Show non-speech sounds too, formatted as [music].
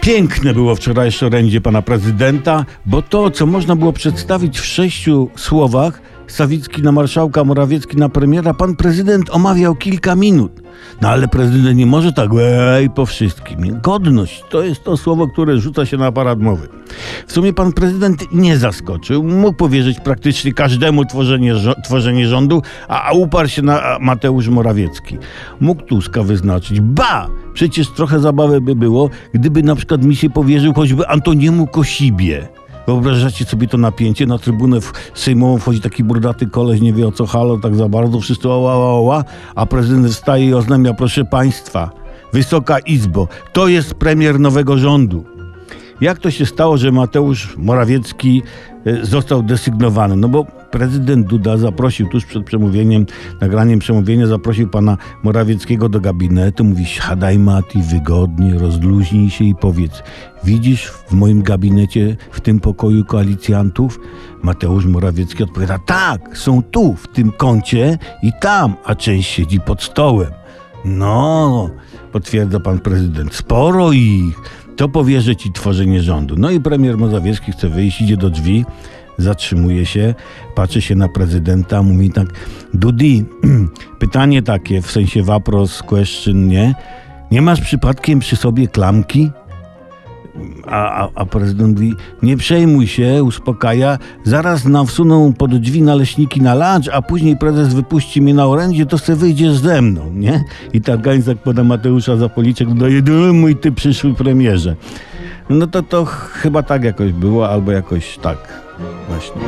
Piękne było wczorajsze orędzie pana prezydenta, bo to, co można było przedstawić w sześciu słowach, Sawicki na marszałka, Morawiecki na premiera, pan prezydent omawiał kilka minut. No ale prezydent nie może tak ej po wszystkim. Godność to jest to słowo, które rzuca się na aparat mowy. W sumie pan prezydent nie zaskoczył. Mógł powierzyć praktycznie każdemu tworzenie, tworzenie rządu, a, a uparł się na Mateusz Morawiecki. Mógł Tuska wyznaczyć. Ba! Przecież trochę zabawy by było, gdyby na przykład misję powierzył choćby Antoniemu Kosibie. Wyobrażacie sobie to napięcie? Na trybunę w- sejmową wchodzi taki burdaty koleś, nie wie o co halo, tak za bardzo, wszyscy ła, ła, ła, a prezydent wstaje i oznamia, proszę państwa, Wysoka Izbo, to jest premier nowego rządu. Jak to się stało, że Mateusz Morawiecki e, został desygnowany? No bo prezydent Duda zaprosił tuż przed przemówieniem, nagraniem przemówienia, zaprosił pana Morawieckiego do gabinetu. Mówi, siadaj Mati, wygodnie, rozluźnij się i powiedz, widzisz w moim gabinecie, w tym pokoju koalicjantów? Mateusz Morawiecki odpowiada, tak, są tu, w tym kącie i tam, a część siedzi pod stołem. No, potwierdza pan prezydent, sporo ich. To powierzę ci tworzenie rządu. No i premier Morawiecki chce wyjść, idzie do drzwi, zatrzymuje się, patrzy się na prezydenta, mówi tak, Dudi, [clears throat] pytanie takie, w sensie wapros, question, nie? Nie masz przypadkiem przy sobie klamki? A, a, a prezydent mówi, nie przejmuj się, uspokaja, zaraz nam wsuną pod drzwi naleśniki na lunch, a później prezes wypuści mnie na orędzie, to se wyjdziesz ze mną, nie? I tak Gańzak poda Mateusza za policzek, dodaje, "No, mój ty przyszły premierze. No to to chyba tak jakoś było, albo jakoś tak właśnie.